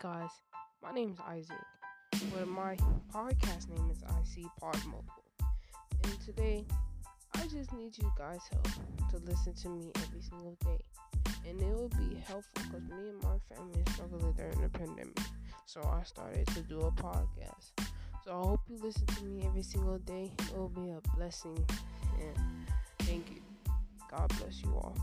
guys, my name is Isaac, but my podcast name is IC Pod Mobile. And today, I just need you guys' help to listen to me every single day. And it will be helpful because me and my family struggled during the pandemic. So I started to do a podcast. So I hope you listen to me every single day. It will be a blessing. And thank you. God bless you all.